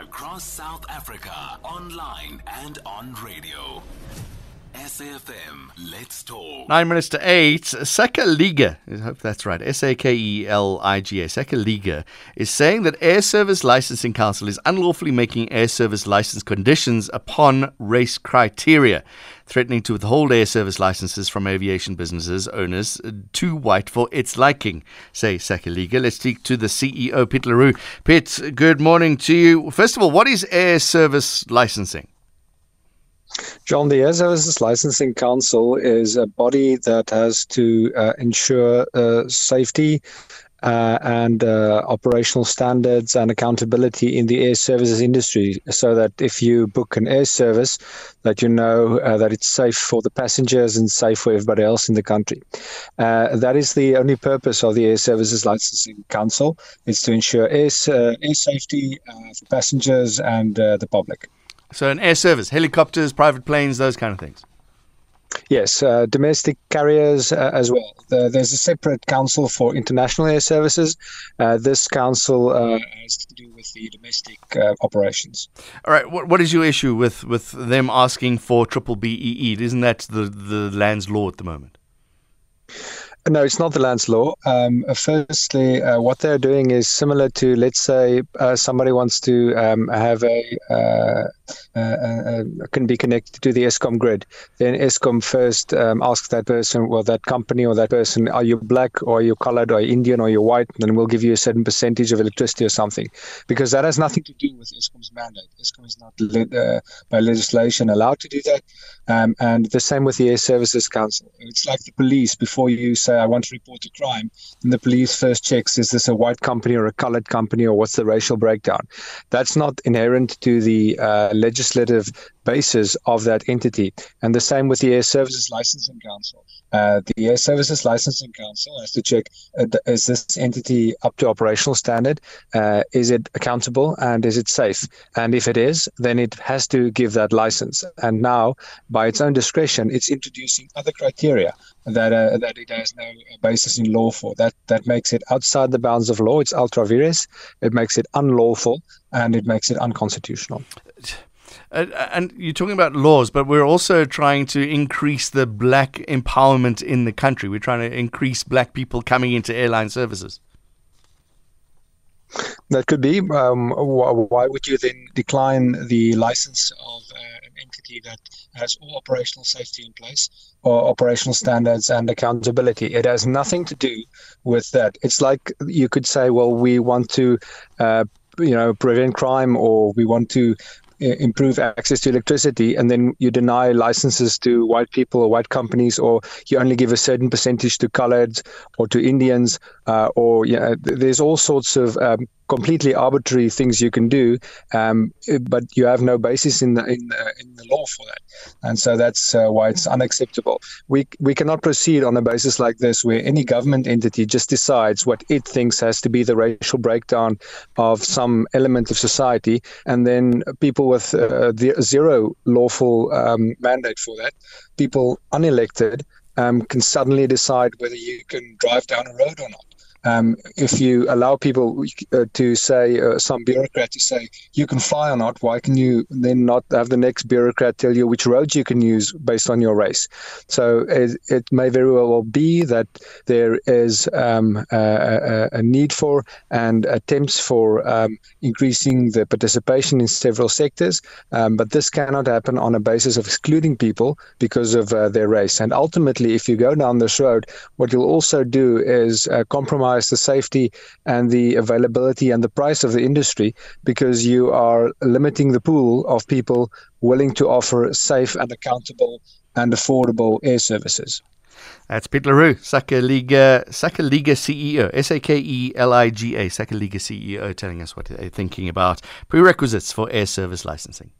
across South Africa, online and on radio. SAFM, let's talk. Nine minutes to eight. Sakeliga, I hope that's right. S A K E L I G A. Sakeliga is saying that Air Service Licensing Council is unlawfully making air service license conditions upon race criteria, threatening to withhold air service licenses from aviation businesses owners uh, too white for its liking. Say Sakeliga. Let's speak to the CEO, Pete LaRue. Piet, good morning to you. First of all, what is air service licensing? John, the Air Services Licensing Council is a body that has to uh, ensure uh, safety uh, and uh, operational standards and accountability in the air services industry so that if you book an air service that you know uh, that it's safe for the passengers and safe for everybody else in the country. Uh, that is the only purpose of the air services licensing council is to ensure air, air safety for passengers and the public so, an air service, helicopters, private planes, those kind of things. Yes, uh, domestic carriers uh, as well. The, there's a separate council for international air services. Uh, this council uh, has to do with the domestic uh, operations. All right. What, what is your issue with, with them asking for triple BEE? Isn't that the, the land's law at the moment? No, it's not the land's law. Um, firstly, uh, what they're doing is similar to, let's say, uh, somebody wants to um, have a uh, uh, uh, can be connected to the Eskom grid. Then Eskom first um, asks that person, well, that company or that person, are you black or are you colored or Indian or you're white? Then we'll give you a certain percentage of electricity or something, because that has nothing to do with Eskom's mandate. Eskom is not le- by legislation allowed to do that, um, and the same with the Air Services Council. It's like the police before you say I want to report a crime, and the police first checks is this a white company or a colored company or what's the racial breakdown. That's not inherent to the uh, legislative basis of that entity. And the same with the Air Services Licensing Council. Uh, the Air Services Licensing Council has to check uh, is this entity up to operational standard? Uh, is it accountable and is it safe? And if it is, then it has to give that license. And now, by its own discretion, it's introducing other criteria that uh, that it has basis in law for. That that makes it outside the bounds of law. It's ultra vires. It makes it unlawful and it makes it unconstitutional. And you're talking about laws, but we're also trying to increase the black empowerment in the country. We're trying to increase black people coming into airline services. That could be. Um, why would you then decline the license of uh, entity that has all operational safety in place or operational standards and accountability? It has nothing to do with that. It's like you could say, well, we want to uh, you know prevent crime or we want to improve access to electricity, and then you deny licenses to white people or white companies, or you only give a certain percentage to coloreds or to Indians, uh, or yeah, there's all sorts of um, completely arbitrary things you can do, um, but you have no basis in the in the, in the law for that, and so that's uh, why it's unacceptable. We we cannot proceed on a basis like this, where any government entity just decides what it thinks has to be the racial breakdown of some element of society, and then people with uh, zero lawful um, mandate for that, people unelected. Um, can suddenly decide whether you can drive down a road or not. Um, if you allow people uh, to say, uh, some bureaucrat to say, you can fly or not, why can you then not have the next bureaucrat tell you which roads you can use based on your race? So it, it may very well be that there is um, a, a, need for and attempts for um, increasing the participation in several sectors, um, but this cannot happen on a basis of excluding people because of uh, their race. And ultimately, if you go down this road, what you'll also do is uh, compromise the safety and the availability and the price of the industry because you are limiting the pool of people willing to offer safe and accountable and affordable air services. That's Piet Le Roux, Sakeliga, Sakeliga CEO, S A K E L I G A, Sakeliga CEO, telling us what they're thinking about prerequisites for air service licensing.